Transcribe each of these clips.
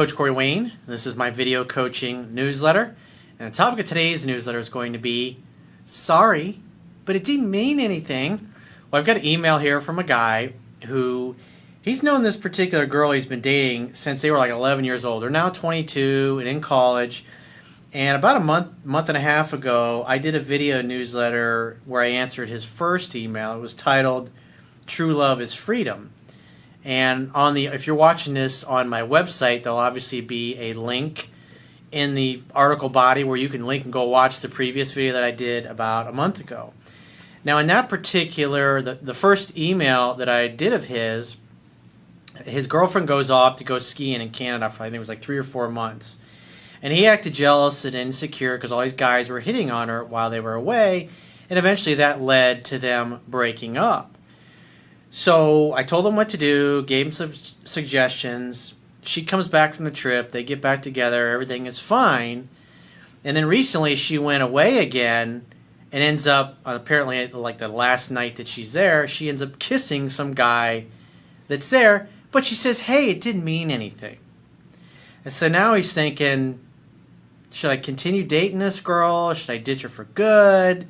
Coach Corey Wayne. This is my video coaching newsletter. And the topic of today's newsletter is going to be sorry, but it didn't mean anything. Well, I've got an email here from a guy who he's known this particular girl he's been dating since they were like 11 years old. They're now 22 and in college. And about a month, month and a half ago, I did a video newsletter where I answered his first email. It was titled "True Love Is Freedom." And on the, if you're watching this on my website, there'll obviously be a link in the article body where you can link and go watch the previous video that I did about a month ago. Now, in that particular, the, the first email that I did of his, his girlfriend goes off to go skiing in Canada for I think it was like three or four months. And he acted jealous and insecure because all these guys were hitting on her while they were away. And eventually that led to them breaking up. So I told him what to do, gave him some suggestions. She comes back from the trip, they get back together, everything is fine. And then recently she went away again and ends up apparently like the last night that she's there, she ends up kissing some guy that's there, but she says, "Hey, it didn't mean anything." And so now he's thinking, should I continue dating this girl? Should I ditch her for good?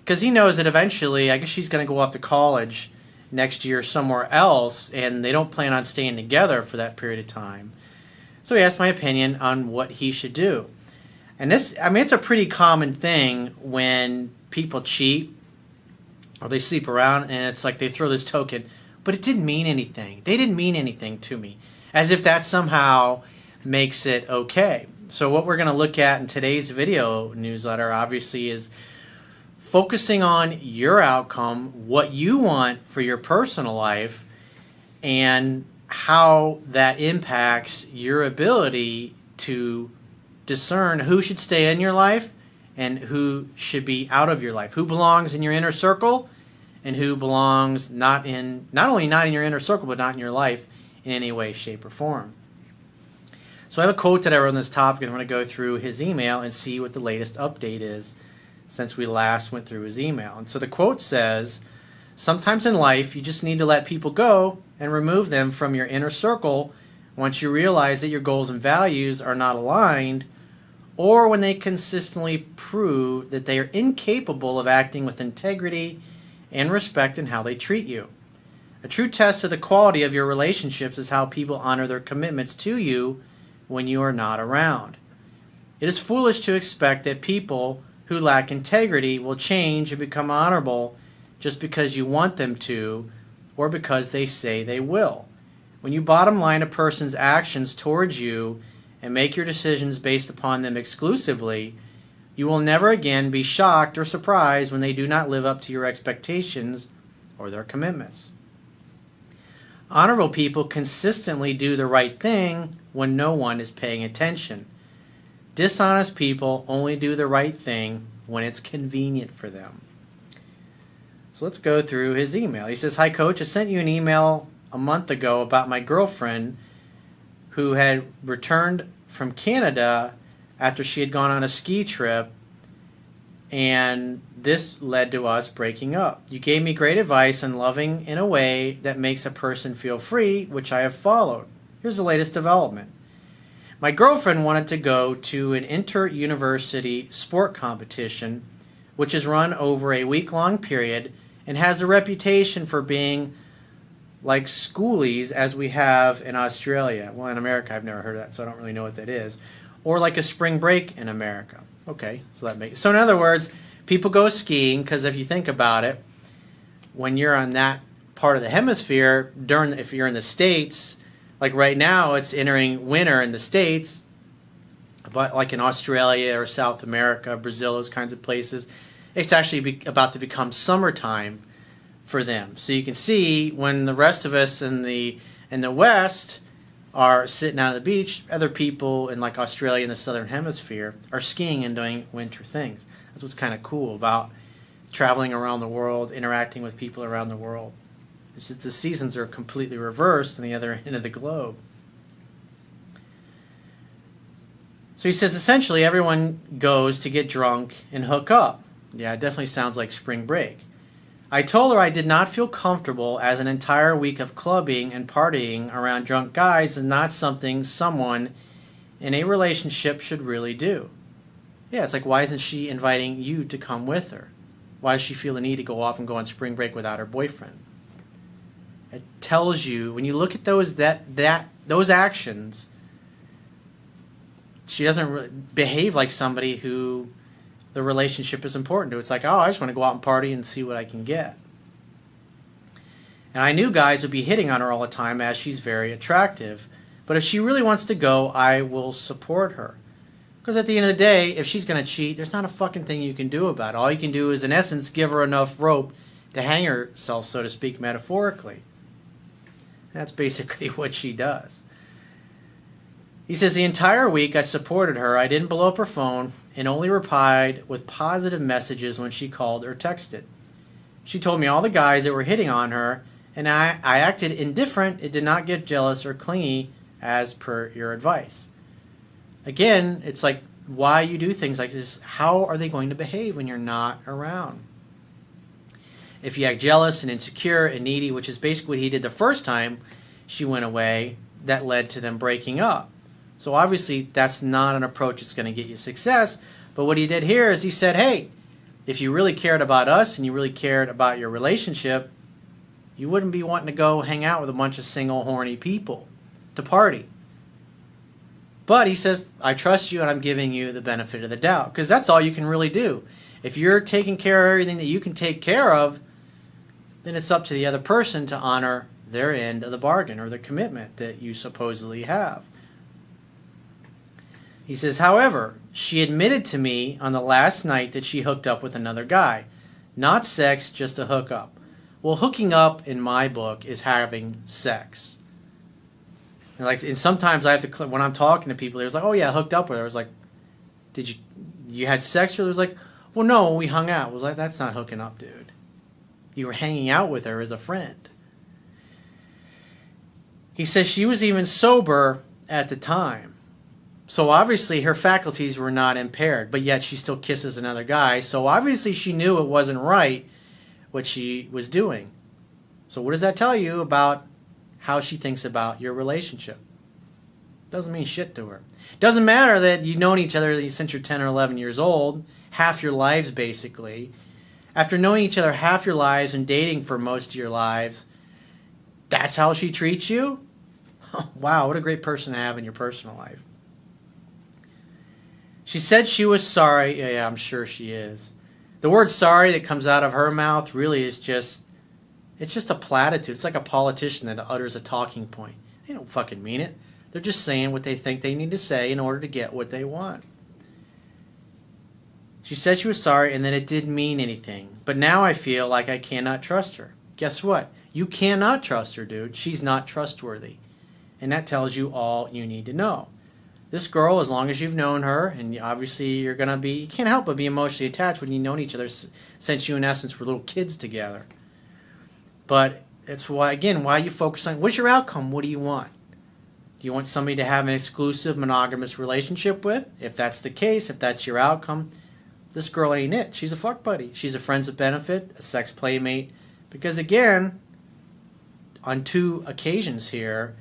Because he knows that eventually, I guess she's going to go off to college next year somewhere else, and they don't plan on staying together for that period of time. So he asked my opinion on what he should do. And this, I mean, it's a pretty common thing when people cheat or they sleep around, and it's like they throw this token, but it didn't mean anything. They didn't mean anything to me, as if that somehow makes it okay. So, what we're going to look at in today's video newsletter obviously is focusing on your outcome, what you want for your personal life, and how that impacts your ability to discern who should stay in your life and who should be out of your life, who belongs in your inner circle and who belongs not in not only not in your inner circle but not in your life in any way shape or form. So I have a quote that I wrote on this topic and I'm going to go through his email and see what the latest update is since we last went through his email. And so the quote says, Sometimes in life, you just need to let people go and remove them from your inner circle once you realize that your goals and values are not aligned, or when they consistently prove that they are incapable of acting with integrity and respect in how they treat you. A true test of the quality of your relationships is how people honor their commitments to you when you are not around. It is foolish to expect that people who lack integrity will change and become honorable just because you want them to or because they say they will. When you bottom line a person's actions towards you and make your decisions based upon them exclusively, you will never again be shocked or surprised when they do not live up to your expectations or their commitments. Honorable people consistently do the right thing when no one is paying attention. Dishonest people only do the right thing when it's convenient for them. So let's go through his email. He says, Hi, coach. I sent you an email a month ago about my girlfriend who had returned from Canada after she had gone on a ski trip, and this led to us breaking up. You gave me great advice on loving in a way that makes a person feel free, which I have followed. Here's the latest development. My girlfriend wanted to go to an inter university sport competition, which is run over a week long period and has a reputation for being like schoolies as we have in Australia. Well, in America, I've never heard of that, so I don't really know what that is. Or like a spring break in America. Okay, so that makes so. In other words, people go skiing because if you think about it, when you're on that part of the hemisphere, during if you're in the states, like right now, it's entering winter in the states, but like in Australia or South America, Brazil, those kinds of places, it's actually be, about to become summertime for them. So you can see when the rest of us in the in the West are sitting out on the beach, other people in like Australia in the southern hemisphere are skiing and doing winter things. That's what's kind of cool about traveling around the world, interacting with people around the world. It's just the seasons are completely reversed on the other end of the globe. So he says essentially everyone goes to get drunk and hook up. Yeah, it definitely sounds like spring break. I told her I did not feel comfortable as an entire week of clubbing and partying around drunk guys is not something someone in a relationship should really do. Yeah, it's like, why isn't she inviting you to come with her? Why does she feel the need to go off and go on spring break without her boyfriend? It tells you when you look at those that that those actions, she doesn't really behave like somebody who the relationship is important to. It's like, oh, I just want to go out and party and see what I can get. And I knew guys would be hitting on her all the time as she's very attractive. But if she really wants to go, I will support her. Because at the end of the day, if she's going to cheat, there's not a fucking thing you can do about it. All you can do is, in essence, give her enough rope to hang herself, so to speak, metaphorically. That's basically what she does. He says, The entire week I supported her. I didn't blow up her phone and only replied with positive messages when she called or texted. She told me all the guys that were hitting on her, and I, I acted indifferent It did not get jealous or clingy as per your advice. Again, it's like why you do things like this. How are they going to behave when you're not around? If you act jealous and insecure and needy, which is basically what he did the first time she went away, that led to them breaking up. So obviously, that's not an approach that's going to get you success. But what he did here is he said, hey, if you really cared about us and you really cared about your relationship, you wouldn't be wanting to go hang out with a bunch of single, horny people to party. But he says, I trust you and I'm giving you the benefit of the doubt because that's all you can really do. If you're taking care of everything that you can take care of, then it's up to the other person to honor their end of the bargain or the commitment that you supposedly have. He says, however, she admitted to me on the last night that she hooked up with another guy. Not sex, just a hookup. Well, hooking up in my book is having sex. And like, and sometimes I have to when I'm talking to people, there's like, oh yeah, I hooked up with her. I was like, did you you had sex? Or it was like, well, no, we hung out. I was like, that's not hooking up, dude. You were hanging out with her as a friend. He says she was even sober at the time. So obviously her faculties were not impaired, but yet she still kisses another guy. So obviously she knew it wasn't right what she was doing. So what does that tell you about how she thinks about your relationship? Doesn't mean shit to her. Doesn't matter that you've known each other since you're 10 or 11 years old, half your lives basically. After knowing each other half your lives and dating for most of your lives, that's how she treats you? wow, what a great person to have in your personal life. She said she was sorry. Yeah, yeah, I'm sure she is. The word sorry that comes out of her mouth really is just it's just a platitude. It's like a politician that utters a talking point. They don't fucking mean it. They're just saying what they think they need to say in order to get what they want. She said she was sorry and that it didn't mean anything. But now I feel like I cannot trust her. Guess what? You cannot trust her, dude. She's not trustworthy. And that tells you all you need to know this girl, as long as you've known her, and obviously you're gonna be, you can't help but be emotionally attached when you've known each other since you, in essence, were little kids together. But it's why, again, why you focus on what's your outcome? What do you want? Do you want somebody to have an exclusive monogamous relationship with? If that's the case, if that's your outcome, this girl ain't it. She's a fuck buddy. She's a friends with benefit, a sex playmate. Because again, on two occasions here,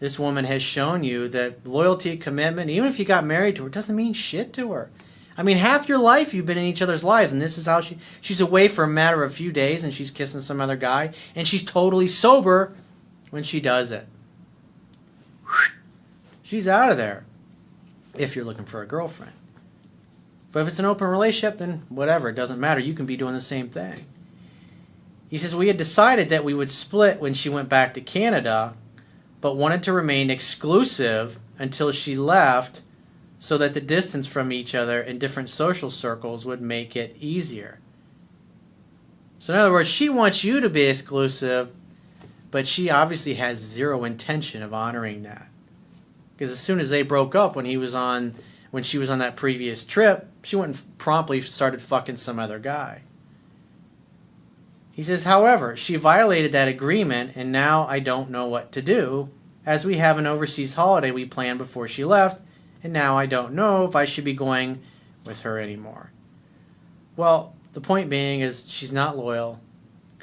this woman has shown you that loyalty, commitment, even if you got married to her, doesn't mean shit to her. I mean, half your life you've been in each other's lives, and this is how she she's away for a matter of a few days, and she's kissing some other guy, and she's totally sober when she does it. She's out of there. If you're looking for a girlfriend. But if it's an open relationship, then whatever, it doesn't matter. You can be doing the same thing. He says, We had decided that we would split when she went back to Canada but wanted to remain exclusive until she left so that the distance from each other in different social circles would make it easier. So, in other words, she wants you to be exclusive, but she obviously has zero intention of honoring that. Because as soon as they broke up, when he was on, when she was on that previous trip, she went and promptly started fucking some other guy. He says, however, she violated that agreement, and now I don't know what to do, as we have an overseas holiday we planned before she left, and now I don't know if I should be going with her anymore. Well, the point being is she's not loyal,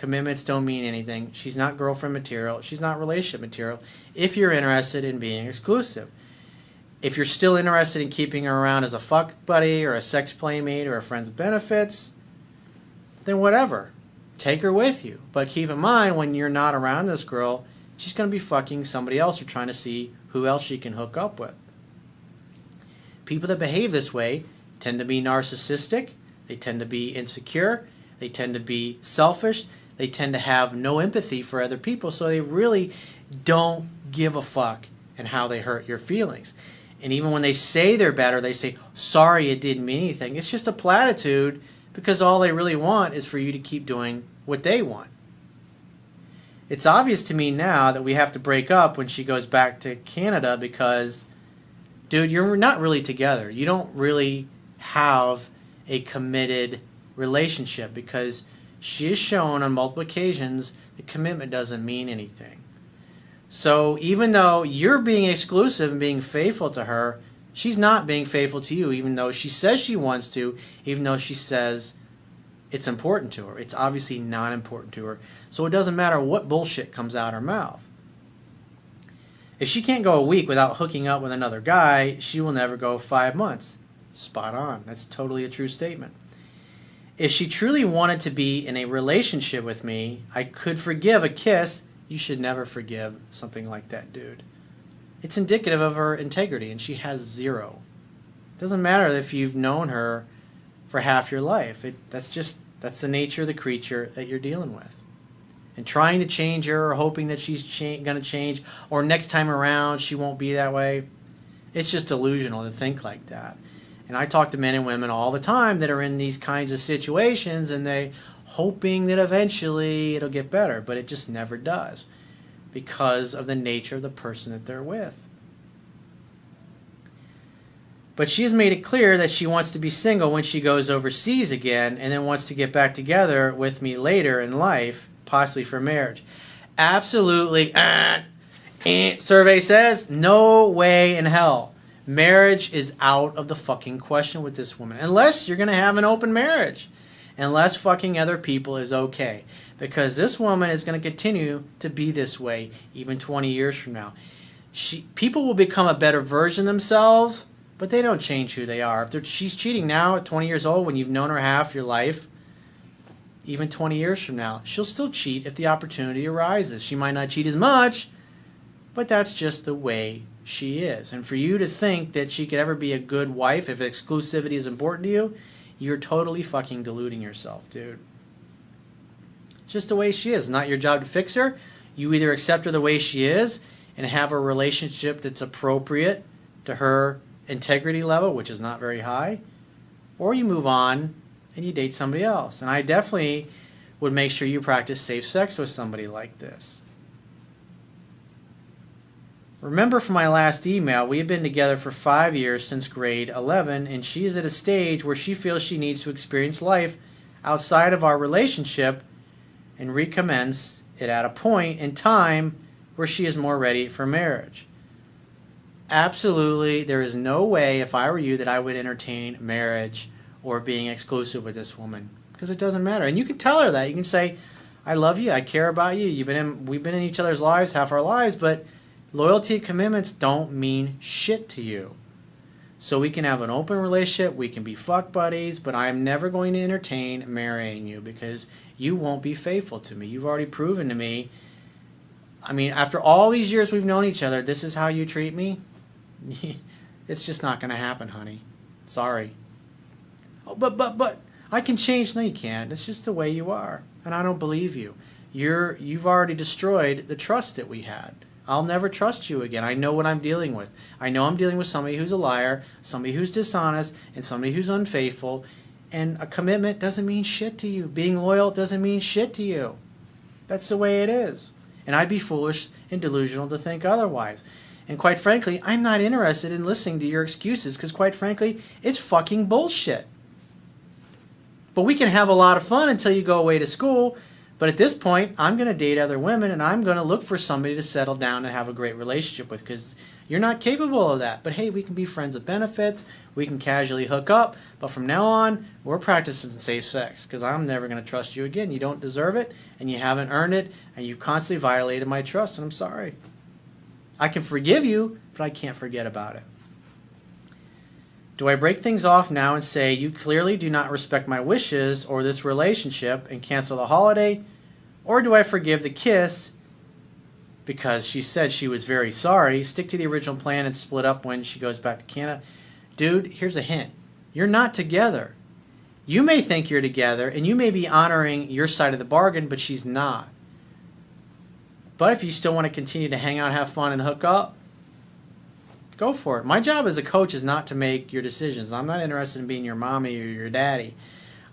Commitments don't mean anything. She's not girlfriend material. She's not relationship material if you're interested in being exclusive. If you're still interested in keeping her around as a fuck buddy or a sex playmate or a friend's benefits, then whatever. Take her with you. But keep in mind when you're not around this girl, she's going to be fucking somebody else or trying to see who else she can hook up with. People that behave this way tend to be narcissistic, they tend to be insecure, they tend to be selfish, they tend to have no empathy for other people, so they really don't give a fuck and how they hurt your feelings. And even when they say they're better, they say, sorry, it didn't mean anything. It's just a platitude because all they really want is for you to keep doing what they want. It's obvious to me now that we have to break up when she goes back to Canada because, dude, you're not really together. You don't really have a committed relationship because she has shown on multiple occasions that commitment doesn't mean anything. So even though you're being exclusive and being faithful to her, she's not being faithful to you, even though she says she wants to, even though she says it's important to her. It's obviously not important to her. So it doesn't matter what bullshit comes out her mouth. If she can't go a week without hooking up with another guy, she will never go five months. Spot on. That's totally a true statement. If she truly wanted to be in a relationship with me, I could forgive a kiss you should never forgive something like that dude. It's indicative of her integrity, and she has zero. It doesn't matter if you've known her for half your life. It, that's just that's the nature of the creature that you're dealing with. And trying to change her, or hoping that she's cha- going to change, or next time around she won't be that way, it's just delusional to think like that. And I talk to men and women all the time that are in these kinds of situations, and they hoping that eventually it'll get better, but it just never does because of the nature of the person that they're with. But she has made it clear that she wants to be single when she goes overseas again and then wants to get back together with me later in life, possibly for marriage. Absolutely. Uh, uh, survey says no way in hell. Marriage is out of the fucking question with this woman, unless you're going to have an open marriage unless fucking other people is okay. Because this woman is going to continue to be this way even 20 years from now. She, people will become a better version themselves, but they don't change who they are. If she's cheating now at 20 years old when you've known her half your life, even 20 years from now, she'll still cheat if the opportunity arises. She might not cheat as much, but that's just the way she is. And for you to think that she could ever be a good wife if exclusivity is important to you, you're totally fucking deluding yourself, dude. It's just the way she is. not your job to fix her. You either accept her the way she is and have a relationship that's appropriate to her integrity level, which is not very high, or you move on and you date somebody else. And I definitely would make sure you practice safe sex with somebody like this. Remember from my last email, we have been together for five years since grade 11, and she is at a stage where she feels she needs to experience life outside of our relationship and recommence it at a point in time where she is more ready for marriage. Absolutely, there is no way, if I were you, that I would entertain marriage or being exclusive with this woman because it doesn't matter. And you can tell her that. You can say, "I love you. I care about you. You've been in, we've been in each other's lives half our lives, but." Loyalty commitments don't mean shit to you. So we can have an open relationship, we can be fuck buddies, but I'm never going to entertain marrying you because you won't be faithful to me. You've already proven to me. I mean, after all these years we've known each other, this is how you treat me? it's just not going to happen, honey. Sorry. Oh, but but but I can change. No, you can't. It's just the way you are, and I don't believe you. You're you've already destroyed the trust that we had. I'll never trust you again. I know what I'm dealing with. I know I'm dealing with somebody who's a liar, somebody who's dishonest, and somebody who's unfaithful. And a commitment doesn't mean shit to you. Being loyal doesn't mean shit to you. That's the way it is. And I'd be foolish and delusional to think otherwise. And quite frankly, I'm not interested in listening to your excuses because, quite frankly, it's fucking bullshit. But we can have a lot of fun until you go away to school But at this point, I'm going to date other women and I'm going to look for somebody to settle down and have a great relationship with because you're not capable of that. But hey, we can be friends with benefits. We can casually hook up. But from now on, we're practicing safe sex because I'm never going to trust you again. You don't deserve it and you haven't earned it and you constantly violated my trust and I'm sorry. I can forgive you, but I can't forget about it. Do I break things off now and say, You clearly do not respect my wishes or this relationship and cancel the holiday? Or do I forgive the kiss because she said she was very sorry, stick to the original plan, and split up when she goes back to Canada? Dude, here's a hint you're not together. You may think you're together and you may be honoring your side of the bargain, but she's not. But if you still want to continue to hang out, have fun, and hook up, go for it. My job as a coach is not to make your decisions. I'm not interested in being your mommy or your daddy.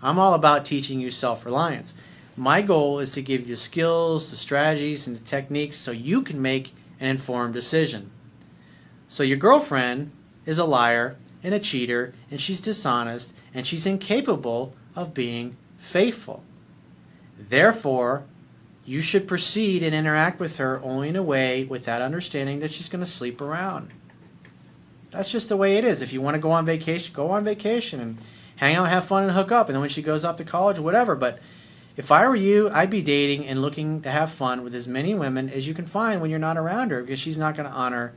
I'm all about teaching you self reliance. My goal is to give you the skills, the strategies, and the techniques so you can make an informed decision. So, your girlfriend is a liar and a cheater, and she's dishonest, and she's incapable of being faithful. Therefore, you should proceed and interact with her only in a way with that understanding that she's going to sleep around. That's just the way it is. If you want to go on vacation, go on vacation and hang out, have fun, and hook up. And then when she goes off to college, or whatever. But if I were you, I'd be dating and looking to have fun with as many women as you can find when you're not around her because she's not going to honor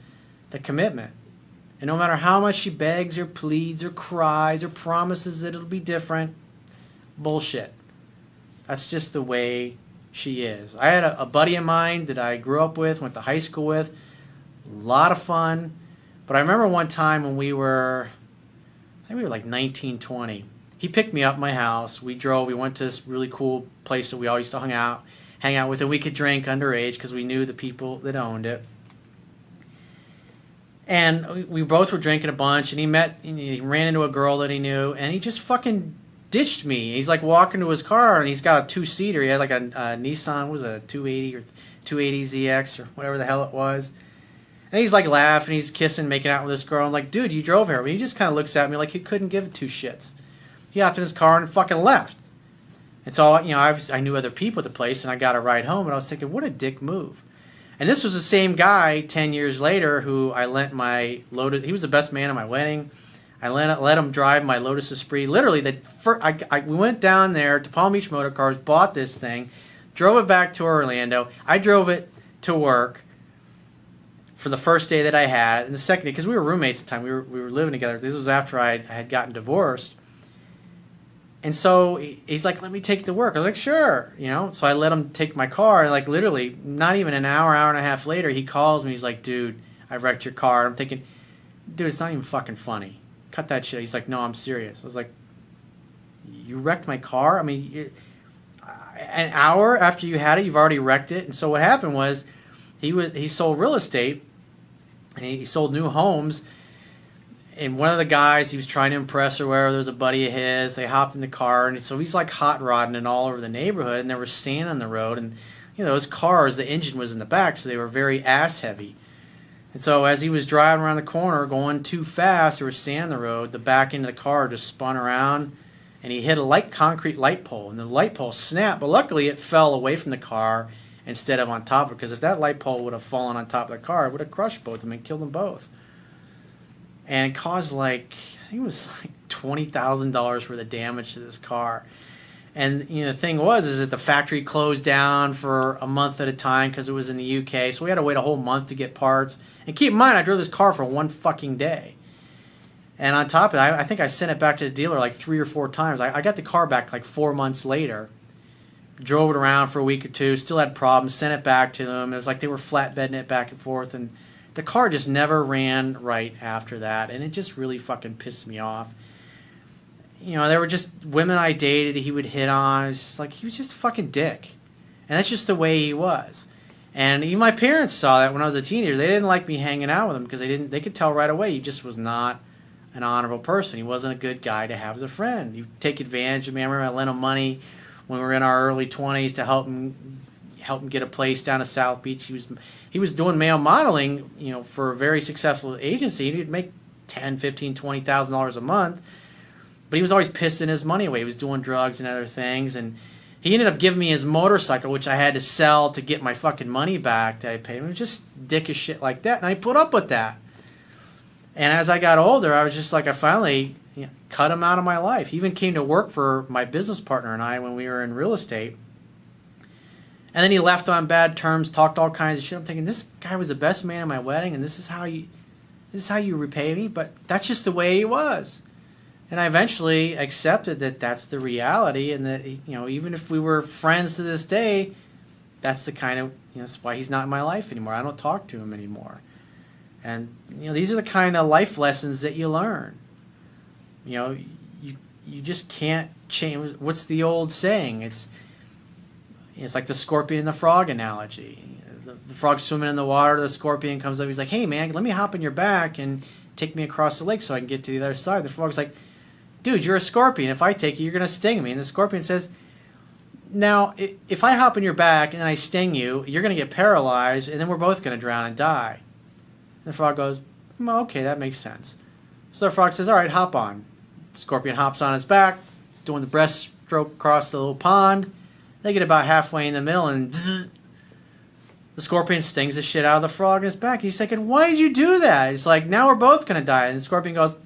the commitment. And no matter how much she begs or pleads or cries or promises that it'll be different, bullshit. That's just the way she is. I had a, a buddy of mine that I grew up with, went to high school with, a lot of fun but I remember one time when we were, I think we were like 19, 20. He picked me up my house. We drove. We went to this really cool place that we all used to hang out, hang out with, and we could drink underage because we knew the people that owned it. And we both were drinking a bunch, and he met, and he ran into a girl that he knew, and he just fucking ditched me. He's like walking to his car, and he's got a two seater. He had like a, a Nissan, was a 280 or 280 ZX or whatever the hell it was and he's like laughing, he's kissing, making out with this girl. I'm like, dude, you drove here. But he just kind of looks at me like he couldn't give two shits. He hopped in his car and fucking left. And so, you know, I, was, I knew other people at the place and I got a ride home and I was thinking, what a dick move. And this was the same guy 10 years later who I lent my Lotus, he was the best man at my wedding. I let, let him drive my Lotus Esprit. Literally, the first, I, I, we went down there to Palm Beach Motor Cars, bought this thing, drove it back to Orlando. I drove it to work for the first day that I had, and the second day, because we were roommates at the time, we were, we were living together. This was after I, I had gotten divorced. And so he's like, let me take the work. I was like, sure, you know. So I let him take my car, and like literally, not even an hour, hour and a half later, he calls me. He's like, dude, I wrecked your car. I'm thinking, dude, it's not even fucking funny. Cut that shit. He's like, no, I'm serious. I was like, you wrecked my car? I mean, it, uh, an hour after you had it, you've already wrecked it. And so what happened was, he was he sold real estate and he sold new homes. And one of the guys he was trying to impress or whatever, there was a buddy of his. They hopped in the car, and so he's like hot rodding it all over the neighborhood. And there was sand on the road, and you know those cars, the engine was in the back, so they were very ass heavy. And so as he was driving around the corner, going too fast, there was sand on the road. The back end of the car just spun around, and he hit a light concrete light pole, and the light pole snapped. But luckily, it fell away from the car instead of on top of it. Because if that light pole would have fallen on top of the car, it would have crushed both of them and killed them both. And it caused like I think it was like twenty thousand dollars worth of damage to this car. And you know the thing was is that the factory closed down for a month at a time because it was in the UK, so we had to wait a whole month to get parts. And keep in mind, I drove this car for one fucking day. And on top of that, I, I think I sent it back to the dealer like three or four times. I, I got the car back like four months later drove it around for a week or two, still had problems, sent it back to them. It was like they were flatbedding it back and forth, and the car just never ran right after that, and it just really fucking pissed me off. You know, there were just women I dated he would hit on. It's just like he was just a fucking dick, and that's just the way he was. And even my parents saw that when I was a teenager. They didn't like me hanging out with him because they didn't. They could tell right away he just was not an honorable person. He wasn't a good guy to have as a friend. He'd take advantage of me. I remember I lent him money when we were in our early 20s to help him help him get a place down at South Beach. He was he was doing male modeling, you know, for a very successful agency. He'd make 10, 15, 20,000 dollars a month. But he was always pissing his money away. He was doing drugs and other things and He ended up giving me his motorcycle, which I had to sell to get my fucking money back that I paid him. Just dick as shit like that. And I put up with that. And as I got older, I was just like, I finally you know, cut him out of my life. He even came to work for my business partner and I when we were in real estate. And then he left on bad terms, talked all kinds of shit. I'm thinking, this guy was the best man at my wedding, and this is how you, this is how you repay me. But that's just the way he was. And I eventually accepted that that's the reality, and that you know, even if we were friends to this day, that's the kind of you know, that's why he's not in my life anymore. I don't talk to him anymore. And you know, these are the kind of life lessons that you learn. You know, you you just can't change. What's the old saying? It's it's like the scorpion and the frog analogy. The, the frog's swimming in the water. The scorpion comes up. He's like, "Hey, man, let me hop on your back and take me across the lake so I can get to the other side." The frog's like, "Dude, you're a scorpion. If I take you, you're gonna sting me." And the scorpion says, "Now, if I hop on your back and I sting you, you're gonna get paralyzed, and then we're both gonna drown and die." And the frog goes, mm, "Okay, that makes sense." So the frog says, "All right, hop on." Scorpion hops on his back, doing the breaststroke across the little pond they get about halfway in the middle and zzz, the scorpion stings the shit out of the frog in his back. He's thinking, why did you do that? It's like, now we're both going to die. And the scorpion goes,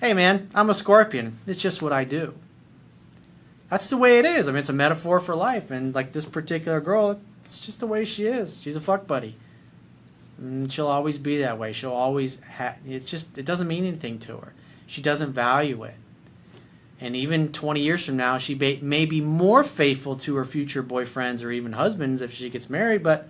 hey man, I'm a scorpion. It's just what I do. That's the way it is. I mean, it's a metaphor for life. And like this particular girl, it's just the way she is. She's a fuck buddy. And she'll always be that way. She'll always have, it's just, it doesn't mean anything to her. She doesn't value it. And even 20 years from now, she may, be more faithful to her future boyfriends or even husbands if she gets married. But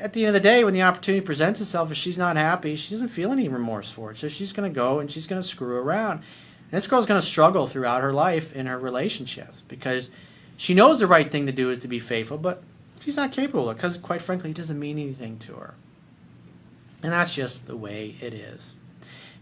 at the end of the day, when the opportunity presents itself, if she's not happy, she doesn't feel any remorse for it. So she's going to go and she's going to screw around. And this girl's going to struggle throughout her life in her relationships because she knows the right thing to do is to be faithful, but she's not capable because, quite frankly, it doesn't mean anything to her. And that's just the way it is.